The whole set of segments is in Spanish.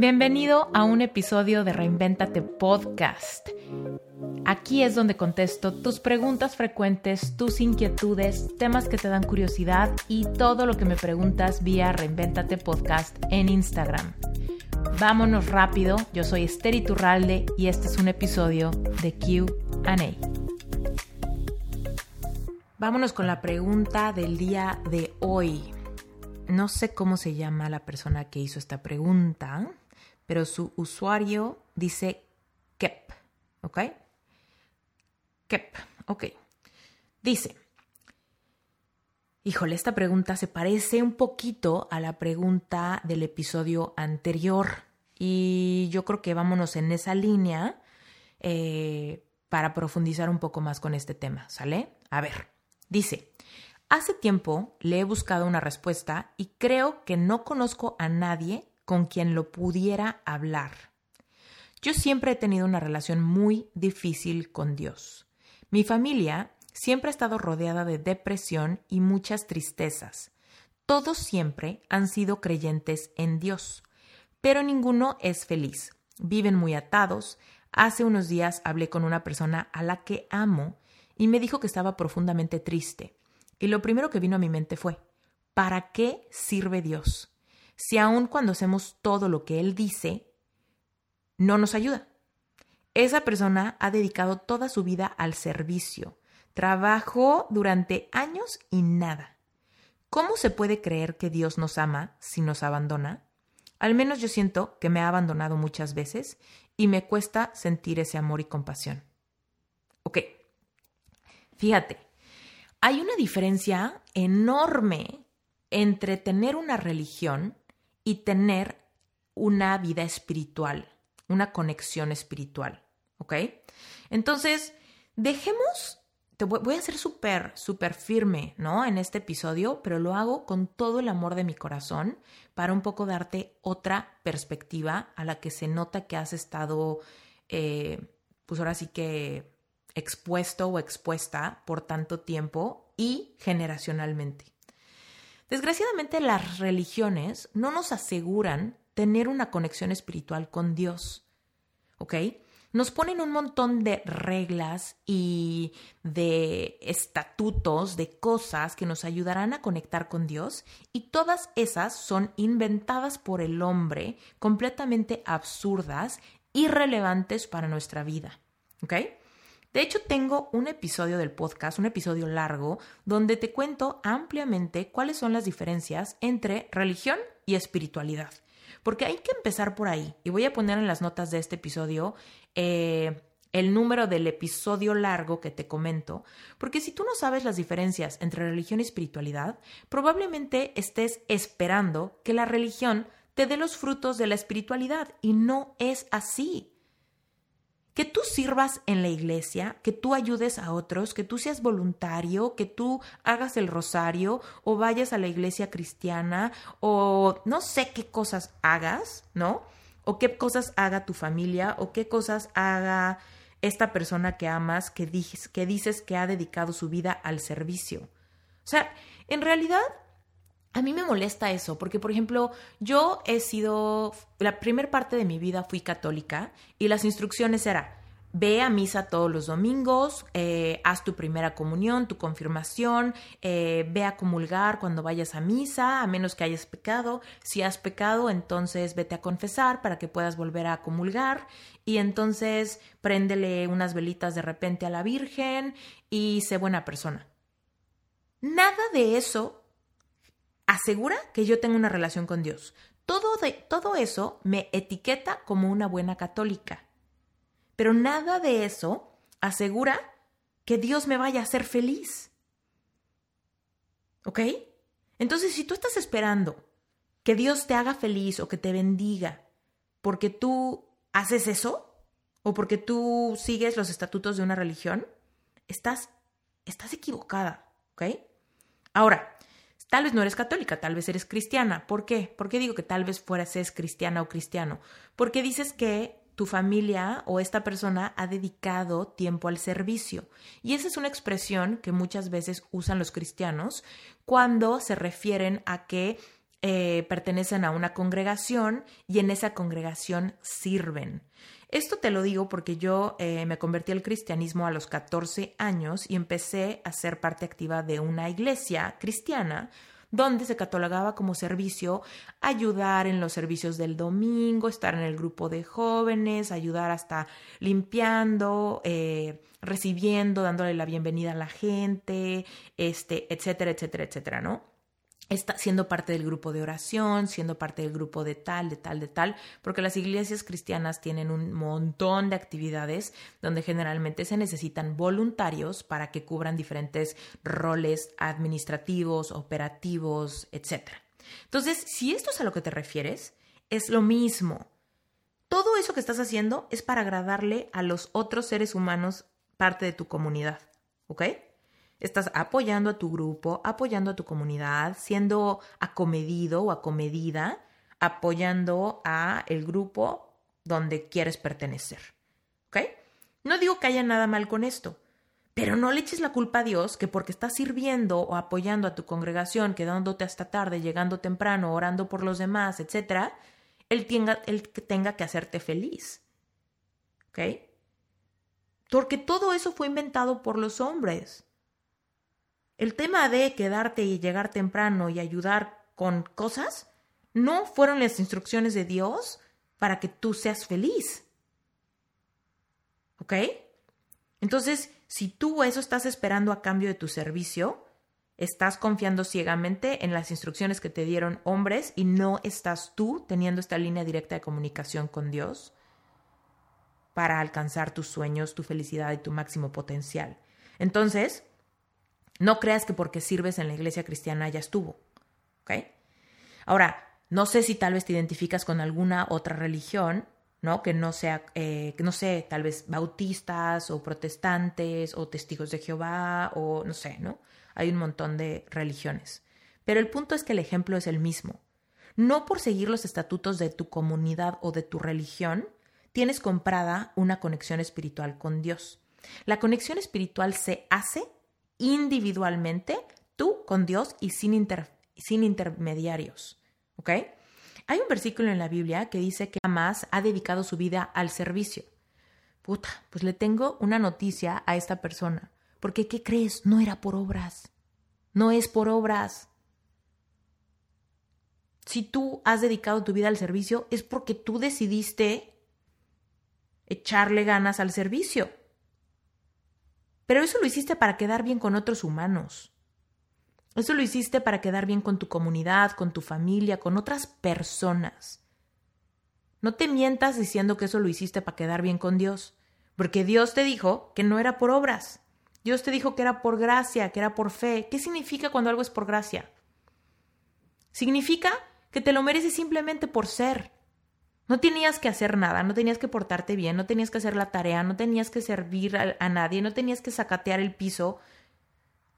Bienvenido a un episodio de Reinventate Podcast. Aquí es donde contesto tus preguntas frecuentes, tus inquietudes, temas que te dan curiosidad y todo lo que me preguntas vía Reinventate Podcast en Instagram. Vámonos rápido, yo soy Esther Iturralde y este es un episodio de QA. Vámonos con la pregunta del día de hoy. No sé cómo se llama la persona que hizo esta pregunta, pero su usuario dice Kep, ¿ok? Kep, ok. Dice, híjole, esta pregunta se parece un poquito a la pregunta del episodio anterior y yo creo que vámonos en esa línea eh, para profundizar un poco más con este tema, ¿sale? A ver, dice, hace tiempo le he buscado una respuesta y creo que no conozco a nadie con quien lo pudiera hablar. Yo siempre he tenido una relación muy difícil con Dios. Mi familia siempre ha estado rodeada de depresión y muchas tristezas. Todos siempre han sido creyentes en Dios, pero ninguno es feliz. Viven muy atados. Hace unos días hablé con una persona a la que amo y me dijo que estaba profundamente triste. Y lo primero que vino a mi mente fue, ¿para qué sirve Dios? Si aun cuando hacemos todo lo que Él dice, no nos ayuda. Esa persona ha dedicado toda su vida al servicio, trabajó durante años y nada. ¿Cómo se puede creer que Dios nos ama si nos abandona? Al menos yo siento que me ha abandonado muchas veces y me cuesta sentir ese amor y compasión. Ok, fíjate, hay una diferencia enorme entre tener una religión y tener una vida espiritual, una conexión espiritual. ¿Ok? Entonces, dejemos, te voy, a ser súper, súper firme, ¿no? En este episodio, pero lo hago con todo el amor de mi corazón para un poco darte otra perspectiva a la que se nota que has estado, eh, pues ahora sí que expuesto o expuesta por tanto tiempo y generacionalmente. Desgraciadamente las religiones no nos aseguran tener una conexión espiritual con Dios. ¿Ok? Nos ponen un montón de reglas y de estatutos, de cosas que nos ayudarán a conectar con Dios y todas esas son inventadas por el hombre, completamente absurdas, irrelevantes para nuestra vida. ¿Ok? De hecho, tengo un episodio del podcast, un episodio largo, donde te cuento ampliamente cuáles son las diferencias entre religión y espiritualidad. Porque hay que empezar por ahí. Y voy a poner en las notas de este episodio eh, el número del episodio largo que te comento. Porque si tú no sabes las diferencias entre religión y espiritualidad, probablemente estés esperando que la religión te dé los frutos de la espiritualidad. Y no es así que tú sirvas en la iglesia, que tú ayudes a otros, que tú seas voluntario, que tú hagas el rosario o vayas a la iglesia cristiana o no sé qué cosas hagas, ¿no? O qué cosas haga tu familia o qué cosas haga esta persona que amas, que, dices, que ha dedicado su vida al servicio. O sea, en realidad a mí me molesta eso, porque por ejemplo, yo he sido, la primera parte de mi vida fui católica y las instrucciones eran, ve a misa todos los domingos, eh, haz tu primera comunión, tu confirmación, eh, ve a comulgar cuando vayas a misa, a menos que hayas pecado. Si has pecado, entonces vete a confesar para que puedas volver a comulgar y entonces préndele unas velitas de repente a la Virgen y sé buena persona. Nada de eso asegura que yo tengo una relación con Dios. Todo, de, todo eso me etiqueta como una buena católica. Pero nada de eso asegura que Dios me vaya a hacer feliz. ¿Ok? Entonces, si tú estás esperando que Dios te haga feliz o que te bendiga porque tú haces eso o porque tú sigues los estatutos de una religión, estás, estás equivocada. ¿Ok? Ahora, Tal vez no eres católica, tal vez eres cristiana. ¿Por qué? ¿Por qué digo que tal vez fueras es cristiana o cristiano? Porque dices que tu familia o esta persona ha dedicado tiempo al servicio. Y esa es una expresión que muchas veces usan los cristianos cuando se refieren a que eh, pertenecen a una congregación y en esa congregación sirven. Esto te lo digo porque yo eh, me convertí al cristianismo a los 14 años y empecé a ser parte activa de una iglesia cristiana donde se catalogaba como servicio ayudar en los servicios del domingo, estar en el grupo de jóvenes, ayudar hasta limpiando, eh, recibiendo, dándole la bienvenida a la gente, este, etcétera, etcétera, etcétera, ¿no? Está siendo parte del grupo de oración, siendo parte del grupo de tal, de tal, de tal, porque las iglesias cristianas tienen un montón de actividades donde generalmente se necesitan voluntarios para que cubran diferentes roles administrativos, operativos, etc. Entonces, si esto es a lo que te refieres, es lo mismo. Todo eso que estás haciendo es para agradarle a los otros seres humanos parte de tu comunidad, ¿ok? Estás apoyando a tu grupo, apoyando a tu comunidad, siendo acomedido o acomedida, apoyando a el grupo donde quieres pertenecer. ¿Ok? No digo que haya nada mal con esto, pero no le eches la culpa a Dios que porque estás sirviendo o apoyando a tu congregación, quedándote hasta tarde, llegando temprano, orando por los demás, etc., él tenga, él tenga que hacerte feliz. ¿Ok? Porque todo eso fue inventado por los hombres. El tema de quedarte y llegar temprano y ayudar con cosas no fueron las instrucciones de Dios para que tú seas feliz. ¿Ok? Entonces, si tú eso estás esperando a cambio de tu servicio, estás confiando ciegamente en las instrucciones que te dieron hombres y no estás tú teniendo esta línea directa de comunicación con Dios para alcanzar tus sueños, tu felicidad y tu máximo potencial. Entonces, no creas que porque sirves en la iglesia cristiana ya estuvo. ¿Ok? Ahora, no sé si tal vez te identificas con alguna otra religión, ¿no? Que no sea, eh, no sé, tal vez bautistas o protestantes o testigos de Jehová o no sé, ¿no? Hay un montón de religiones. Pero el punto es que el ejemplo es el mismo. No por seguir los estatutos de tu comunidad o de tu religión, tienes comprada una conexión espiritual con Dios. La conexión espiritual se hace individualmente, tú con Dios y sin, sin intermediarios. ¿Ok? Hay un versículo en la Biblia que dice que jamás ha dedicado su vida al servicio. Puta, pues le tengo una noticia a esta persona. Porque, ¿qué crees? No era por obras. No es por obras. Si tú has dedicado tu vida al servicio, es porque tú decidiste echarle ganas al servicio. Pero eso lo hiciste para quedar bien con otros humanos. Eso lo hiciste para quedar bien con tu comunidad, con tu familia, con otras personas. No te mientas diciendo que eso lo hiciste para quedar bien con Dios, porque Dios te dijo que no era por obras. Dios te dijo que era por gracia, que era por fe. ¿Qué significa cuando algo es por gracia? Significa que te lo mereces simplemente por ser. No tenías que hacer nada, no tenías que portarte bien, no tenías que hacer la tarea, no tenías que servir a, nadie, no tenías que sacatear el piso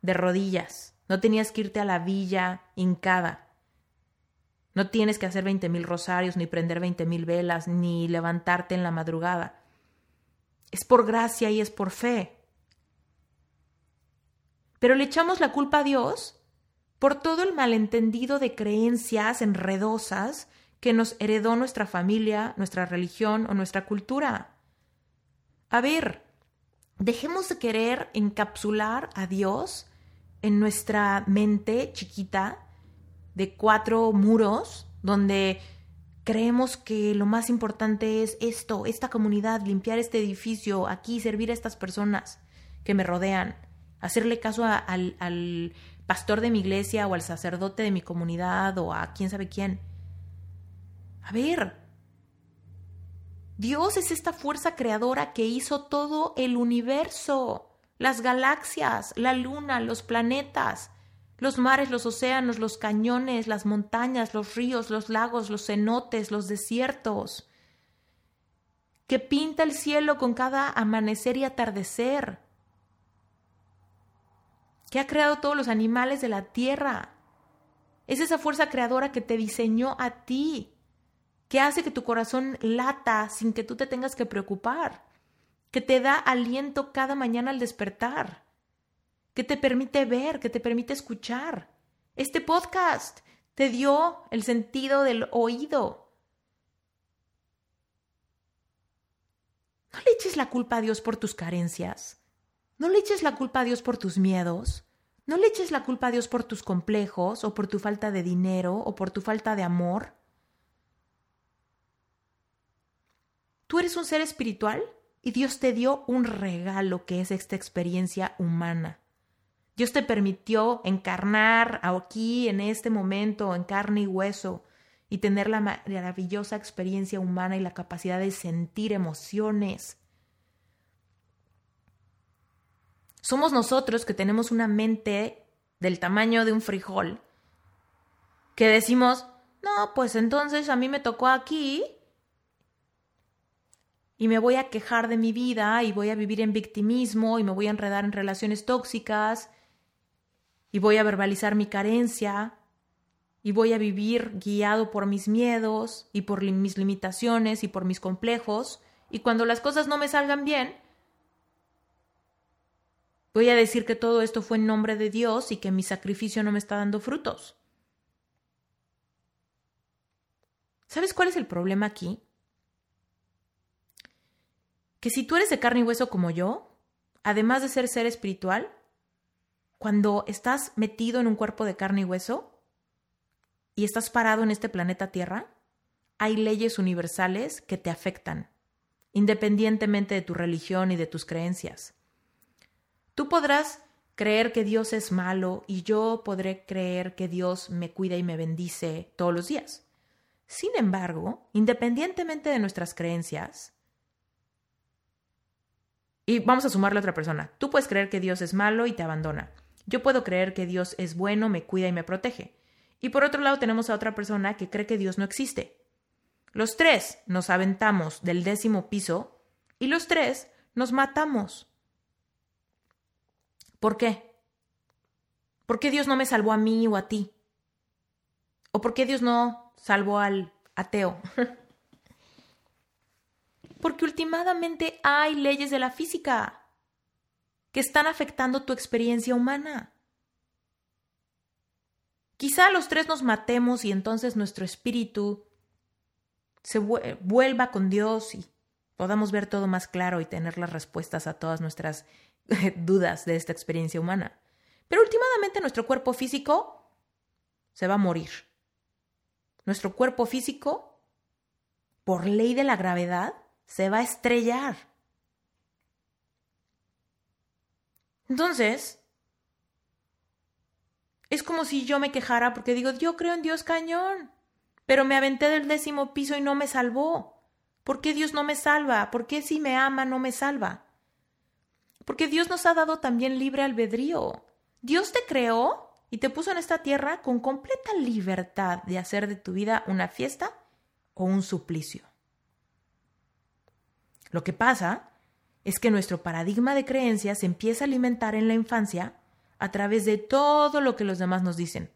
de rodillas, no tenías que irte a la villa hincada. No tienes que hacer veinte mil rosarios, ni prender veinte mil velas, ni levantarte en la madrugada. Es por gracia y es por fe. Pero le echamos la culpa a Dios por todo el malentendido de creencias enredosas que nos heredó nuestra familia, nuestra religión o nuestra cultura. A ver, dejemos de querer encapsular a Dios en nuestra mente chiquita de cuatro muros donde creemos que lo más importante es esto, esta comunidad, limpiar este edificio, aquí servir a estas personas que me rodean, hacerle caso al, al pastor de mi iglesia o al sacerdote de mi comunidad o a quién sabe quién. A ver, Dios es esta fuerza creadora que hizo todo el universo, las galaxias, la luna, los planetas, los mares, los océanos, los cañones, las montañas, los ríos, los lagos, los cenotes, los desiertos, que pinta el cielo con cada amanecer y atardecer, que ha creado todos los animales de la tierra. Es esa fuerza creadora que te diseñó a ti que hace que tu corazón lata sin que tú te tengas que preocupar, que te da aliento cada mañana al despertar, que te permite ver, que te permite escuchar. Este podcast te dio el sentido del oído. No le eches la culpa a Dios por tus carencias. No le eches la culpa a Dios por tus miedos. No le eches la culpa a Dios por tus complejos o por tu falta de dinero o por tu falta de amor. Tú eres un ser espiritual y Dios te dio un regalo que es esta experiencia humana. Dios te permitió encarnar aquí, en este momento, en carne y hueso, y tener la maravillosa experiencia humana y la capacidad de sentir emociones. Somos nosotros que tenemos una mente del tamaño de un frijol, que decimos, no, pues entonces a mí me tocó aquí y me voy a quejar de mi vida y voy a vivir en victimismo y me voy a enredar en relaciones tóxicas y voy a verbalizar mi carencia y voy a vivir guiado por mis miedos y por mis limitaciones y por mis complejos y cuando las cosas no me salgan bien, voy a decir que todo esto fue en nombre de Dios y que mi sacrificio no me está dando frutos. ¿Sabes cuál es el problema aquí? Que si tú eres de carne y hueso como yo, además de ser ser espiritual, cuando estás metido en un cuerpo de carne y hueso y estás parado en este planeta Tierra, hay leyes universales que te afectan, independientemente de tu religión y de tus creencias. Tú podrás creer que Dios es malo y yo podré creer que Dios me cuida y me bendice todos los días. Sin embargo, independientemente de nuestras creencias, y vamos a sumarle a otra persona, tú puedes creer que Dios es malo y te abandona. Yo puedo creer que Dios es bueno, me cuida y me protege. Y por otro lado tenemos a otra persona que cree que Dios no existe. Los tres nos aventamos del décimo piso y los tres nos matamos. ¿Por qué? ¿Por qué Dios no me salvó a mí o a ti? ¿O por qué Dios no salvó al ateo? Porque últimamente hay leyes de la física que están afectando tu experiencia humana. Quizá los tres nos matemos y entonces nuestro espíritu se vuelva con Dios y podamos ver todo más claro y tener las respuestas a todas nuestras dudas de esta experiencia humana. Pero últimamente nuestro cuerpo físico se va a morir. Nuestro cuerpo físico, por ley de la gravedad, se va a estrellar. Entonces, es como si yo me quejara porque digo, yo creo en Dios cañón, pero me aventé del décimo piso y no me salvó. ¿Por qué Dios no me salva? ¿Por qué si me ama no me salva? Porque Dios nos ha dado también libre albedrío. Dios te creó y te puso en esta tierra con completa libertad de hacer de tu vida una fiesta o un suplicio. Lo que pasa es que nuestro paradigma de creencias se empieza a alimentar en la infancia a través de todo lo que los demás nos dicen.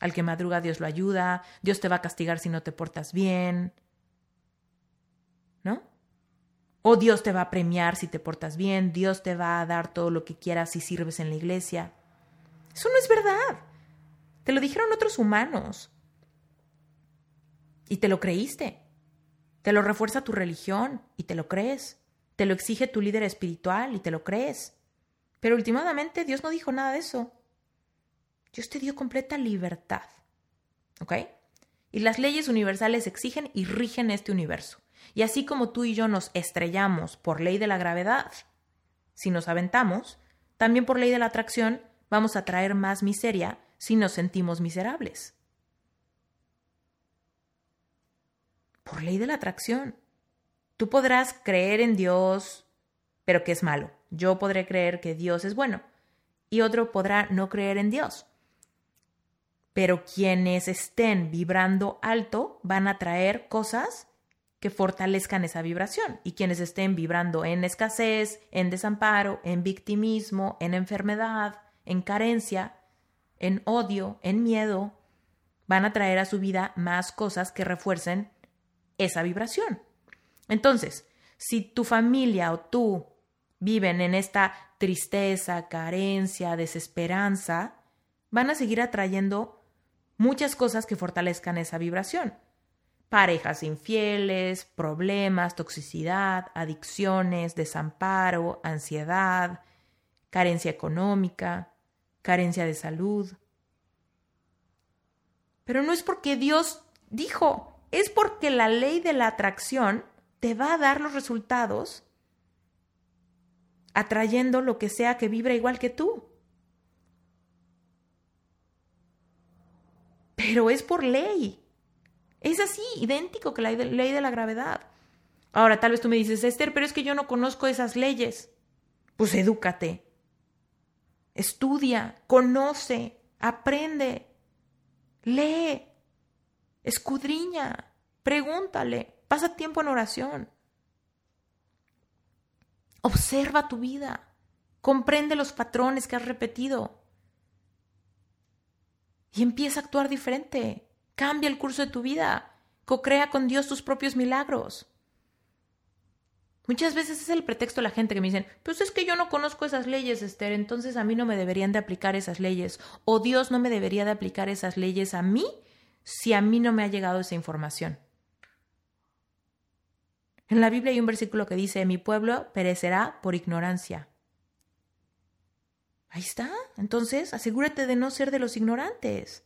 Al que madruga Dios lo ayuda, Dios te va a castigar si no te portas bien. ¿No? O Dios te va a premiar si te portas bien, Dios te va a dar todo lo que quieras si sirves en la iglesia. Eso no es verdad. Te lo dijeron otros humanos. Y te lo creíste. Te lo refuerza tu religión y te lo crees. Te lo exige tu líder espiritual y te lo crees. Pero últimamente Dios no dijo nada de eso. Dios te dio completa libertad. ¿Ok? Y las leyes universales exigen y rigen este universo. Y así como tú y yo nos estrellamos por ley de la gravedad, si nos aventamos, también por ley de la atracción vamos a traer más miseria si nos sentimos miserables. Por ley de la atracción. Tú podrás creer en Dios, pero que es malo. Yo podré creer que Dios es bueno. Y otro podrá no creer en Dios. Pero quienes estén vibrando alto van a traer cosas que fortalezcan esa vibración. Y quienes estén vibrando en escasez, en desamparo, en victimismo, en enfermedad, en carencia, en odio, en miedo, van a traer a su vida más cosas que refuercen esa vibración. Entonces, si tu familia o tú viven en esta tristeza, carencia, desesperanza, van a seguir atrayendo muchas cosas que fortalezcan esa vibración. Parejas infieles, problemas, toxicidad, adicciones, desamparo, ansiedad, carencia económica, carencia de salud. Pero no es porque Dios dijo, es porque la ley de la atracción te va a dar los resultados atrayendo lo que sea que vibra igual que tú. Pero es por ley. Es así, idéntico que la ley de la gravedad. Ahora, tal vez tú me dices, Esther, pero es que yo no conozco esas leyes. Pues edúcate. Estudia, conoce, aprende, lee, escudriña, pregúntale, pasa tiempo en oración. Observa tu vida, comprende los patrones que has repetido y empieza a actuar diferente. Cambia el curso de tu vida, co-crea con Dios tus propios milagros. Muchas veces es el pretexto de la gente que me dicen, pues es que yo no conozco esas leyes, Esther, entonces a mí no me deberían de aplicar esas leyes, o Dios no me debería de aplicar esas leyes a mí si a mí no me ha llegado esa información. En la Biblia hay un versículo que dice, mi pueblo perecerá por ignorancia. Ahí está. Entonces, asegúrate de no ser de los ignorantes.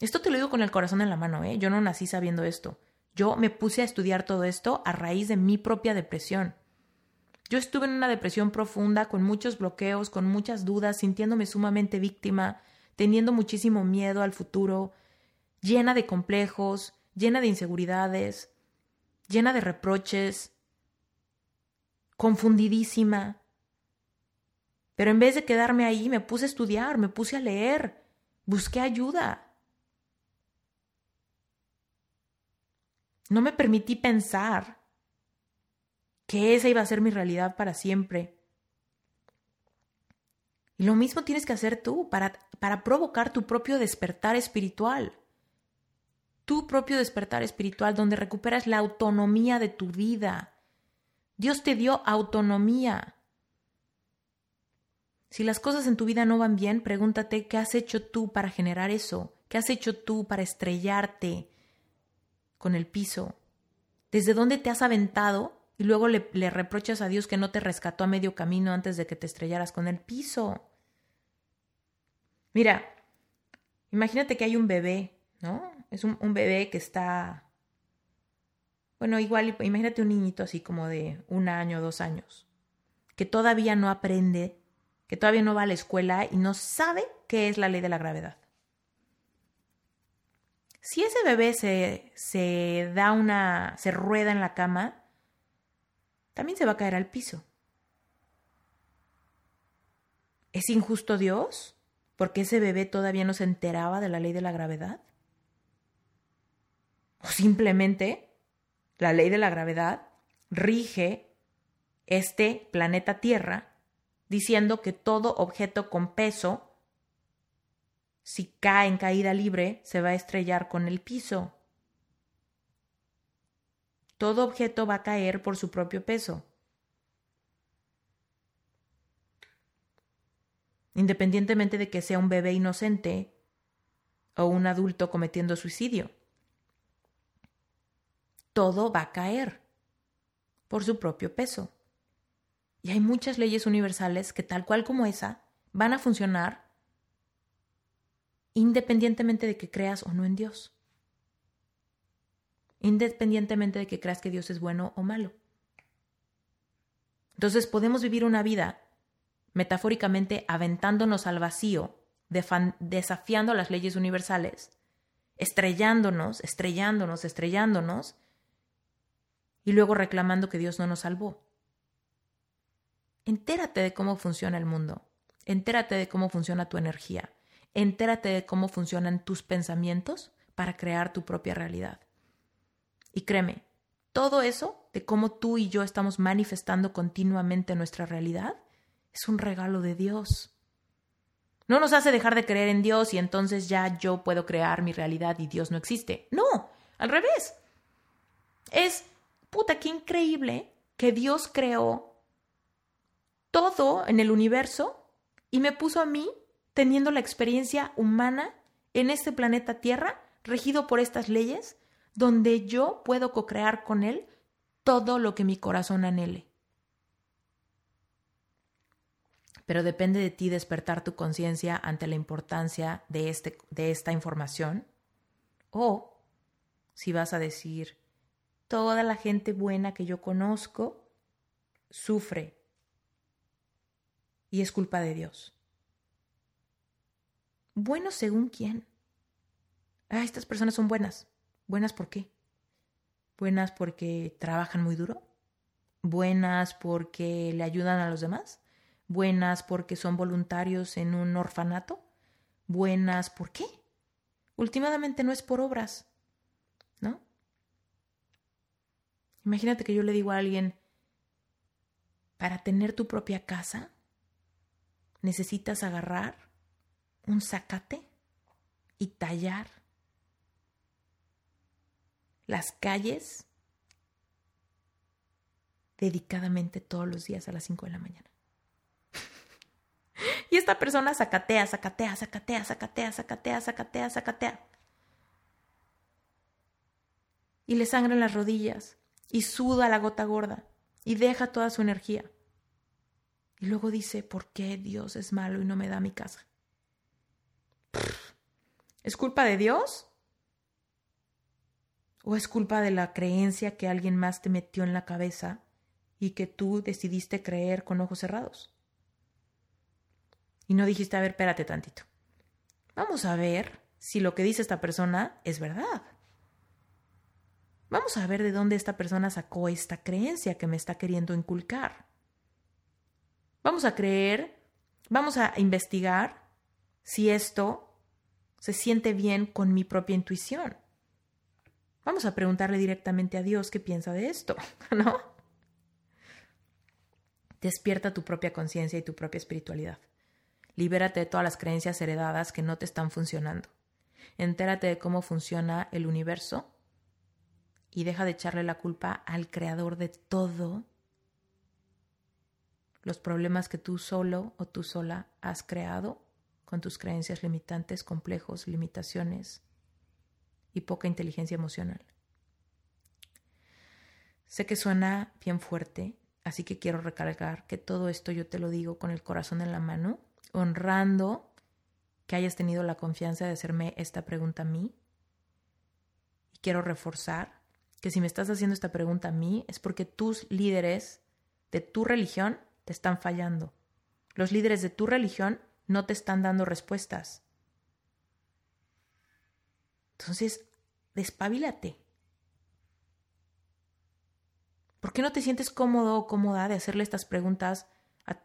Esto te lo digo con el corazón en la mano, ¿eh? Yo no nací sabiendo esto. Yo me puse a estudiar todo esto a raíz de mi propia depresión. Yo estuve en una depresión profunda, con muchos bloqueos, con muchas dudas, sintiéndome sumamente víctima, teniendo muchísimo miedo al futuro, llena de complejos, llena de inseguridades, llena de reproches, confundidísima. Pero en vez de quedarme ahí, me puse a estudiar, me puse a leer, busqué ayuda. No me permití pensar que esa iba a ser mi realidad para siempre. Y lo mismo tienes que hacer tú para, para provocar tu propio despertar espiritual. Tu propio despertar espiritual donde recuperas la autonomía de tu vida. Dios te dio autonomía. Si las cosas en tu vida no van bien, pregúntate qué has hecho tú para generar eso, qué has hecho tú para estrellarte, con el piso? ¿Desde dónde te has aventado y luego le, reprochas a Dios que no te rescató a medio camino antes de que te estrellaras con el piso? Mira, imagínate que hay un bebé, ¿no? Es un, un bebé que está... Bueno, igual, imagínate un niñito así como de un año, dos años, que todavía no aprende, que todavía no va a la escuela y no sabe qué es la ley de la gravedad. Si ese bebé se, se da una, se rueda en la cama, también se va a caer al piso. ¿Es injusto Dios? Porque ese bebé todavía no se enteraba de la ley de la gravedad. O simplemente la ley de la gravedad rige este planeta Tierra diciendo que todo objeto con peso si cae en caída libre, se va a estrellar con el piso. Todo objeto va a caer por su propio peso. Independientemente de que sea un bebé inocente o un adulto cometiendo suicidio. Todo va a caer por su propio peso. Y hay muchas leyes universales que tal cual como esa van a funcionar independientemente de que creas o no en Dios. Independientemente de que creas que Dios es bueno o malo. Entonces podemos vivir una vida metafóricamente aventándonos al vacío, desafiando las leyes universales, estrellándonos, estrellándonos, estrellándonos, y luego reclamando que Dios no nos salvó. Entérate de cómo funciona el mundo, entérate de cómo funciona tu energía, entérate de cómo funcionan tus pensamientos para crear tu propia realidad. Y créeme, todo eso de cómo tú y yo estamos manifestando continuamente nuestra realidad es un regalo de Dios. No nos hace dejar de creer en Dios y entonces ya yo puedo crear mi realidad y Dios no existe. No, al revés. Es, puta, qué increíble que Dios creó todo en el universo y me puso a mí teniendo la experiencia humana en este planeta Tierra, regido por estas leyes, donde yo puedo co-crear con Él todo lo que mi corazón anhele. Pero depende de ti despertar tu conciencia ante la importancia de, este, de esta información. O si vas a decir, toda la gente buena que yo conozco sufre y es culpa de Dios. Bueno, según quién. Ah, estas personas son buenas. ¿Buenas por qué? ¿Buenas porque trabajan muy duro? ¿Buenas porque le ayudan a los demás? ¿Buenas porque son voluntarios en un orfanato? ¿Buenas por qué? Últimamente no es por obras, ¿no? Imagínate que yo le digo a alguien, para tener tu propia casa, necesitas agarrar un zacate y tallar las calles dedicadamente todos los días a las 5 de la mañana. y esta persona zacatea, zacatea, zacatea, zacatea, zacatea, zacatea, zacatea. Y le sangran las rodillas y suda la gota gorda y deja toda su energía. Y luego dice, ¿por qué Dios es malo y no me da mi casa? ¿Es culpa de Dios? ¿O es culpa de la creencia que alguien más te metió en la cabeza y que tú decidiste creer con ojos cerrados? Y no dijiste, a ver, espérate tantito. Vamos a ver si lo que dice esta persona es verdad. Vamos a ver de dónde esta persona sacó esta creencia que me está queriendo inculcar. Vamos a creer, vamos a investigar si esto se siente bien con mi propia intuición. Vamos a preguntarle directamente a Dios qué piensa de esto, ¿no? Despierta tu propia conciencia y tu propia espiritualidad. Libérate de todas las creencias heredadas que no te están funcionando. Entérate de cómo funciona el universo y deja de echarle la culpa al creador de todo los problemas que tú solo o tú sola has creado con tus creencias limitantes, complejos, limitaciones, y poca inteligencia emocional. Sé que suena bien fuerte, así que quiero recalcar que todo esto yo te lo digo con el corazón en la mano, honrando que hayas tenido la confianza de hacerme esta pregunta a mí. Y quiero reforzar que si me estás haciendo esta pregunta a mí es porque tus líderes de tu religión te están fallando. Los líderes de tu religión no te están dando respuestas. Entonces, despabilate. ¿Por qué no te sientes cómodo o cómoda de hacerle estas preguntas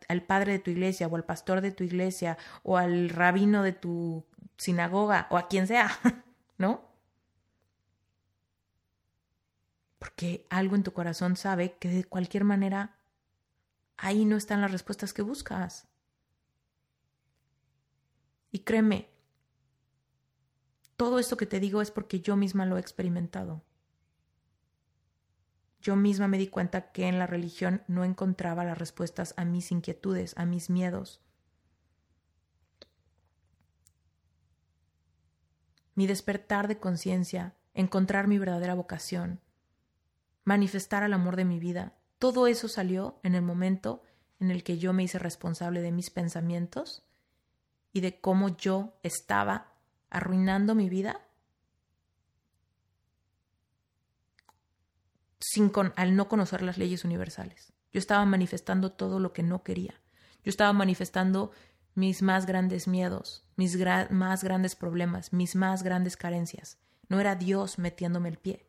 al padre de tu iglesia o al pastor de tu iglesia o al rabino de tu sinagoga o a quien sea? ¿No? Porque algo en tu corazón sabe que de cualquier manera ahí no están las respuestas que buscas. Y créeme, todo esto que te digo es porque yo misma lo he experimentado. Yo misma me di cuenta que en la religión no encontraba las respuestas a mis inquietudes, a mis miedos. Mi despertar de conciencia, encontrar mi verdadera vocación, manifestar el amor de mi vida, todo eso salió en el momento en el que yo me hice responsable de mis pensamientos y de cómo yo estaba arruinando mi vida sin al no conocer las leyes universales. Yo estaba manifestando todo lo que no quería. Yo estaba manifestando mis más grandes miedos, mis más grandes problemas, mis más grandes carencias. No era Dios metiéndome el pie.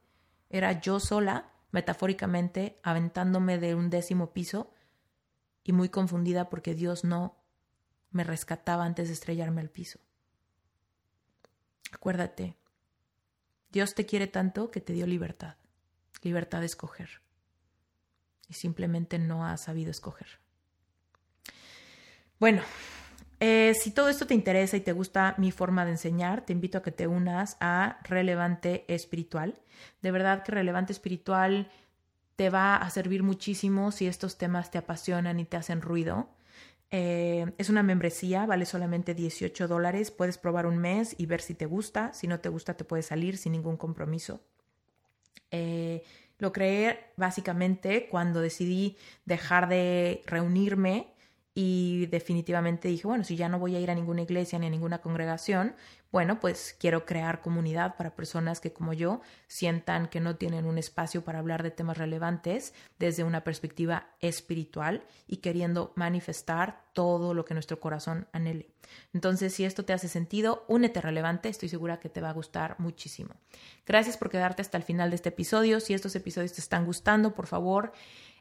Era yo sola, metafóricamente, aventándome de un décimo piso y muy confundida porque Dios no me rescataba antes de estrellarme al piso. Acuérdate, Dios te quiere tanto que te dio libertad, libertad de escoger. Y simplemente no has sabido escoger. Bueno, eh, si todo esto te interesa y te gusta mi forma de enseñar, te invito a que te unas a Relevante Espiritual. De verdad que Relevante Espiritual te va a servir muchísimo si estos temas te apasionan y te hacen ruido. Eh, es una membresía, vale solamente 18 dólares. Puedes probar un mes y ver si te gusta. Si no te gusta, te puedes salir sin ningún compromiso. Eh, lo creé básicamente cuando decidí dejar de reunirme y definitivamente dije, bueno, si ya no voy a ir a ninguna iglesia ni a ninguna congregación, bueno, pues quiero crear comunidad para personas que como yo sientan que no tienen un espacio para hablar de temas relevantes desde una perspectiva espiritual y queriendo manifestar todo lo que nuestro corazón anhele. Entonces, si esto te hace sentido, únete relevante, estoy segura que te va a gustar muchísimo. Gracias por quedarte hasta el final de este episodio. Si estos episodios te están gustando, por favor,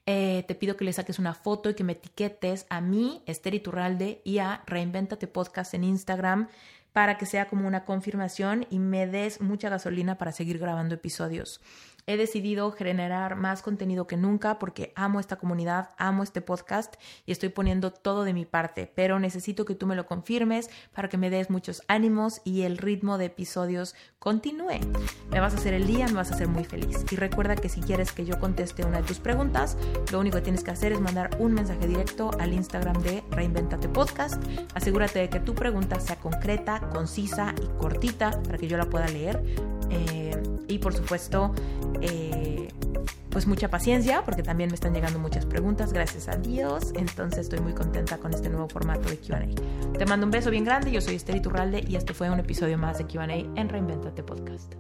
eh, te pido que le saques una foto y que me etiquetes a mí, Esther Iturralde, y a Reinventate Podcast en Instagram para que sea como una confirmación y me des mucha gasolina para seguir grabando episodios. He decidido generar más contenido que nunca porque amo esta comunidad, amo este podcast y estoy poniendo todo de mi parte, pero necesito que tú me lo confirmes para que me des muchos ánimos y el ritmo de episodios continúe. Me vas a hacer el día, me vas a hacer muy feliz. Y recuerda que si quieres que yo conteste una de tus preguntas, lo único que tienes que hacer es mandar un mensaje directo al Instagram de Reinventate Podcast. Asegúrate de que tu pregunta sea concreta, concisa y cortita para que yo la pueda leer. Eh, y por supuesto, eh, pues mucha paciencia porque también me están llegando muchas preguntas, gracias a Dios. Entonces estoy muy contenta con este nuevo formato de QA. Te mando un beso bien grande, yo soy Esther Iturralde y este fue un episodio más de QA en Reinventate Podcast.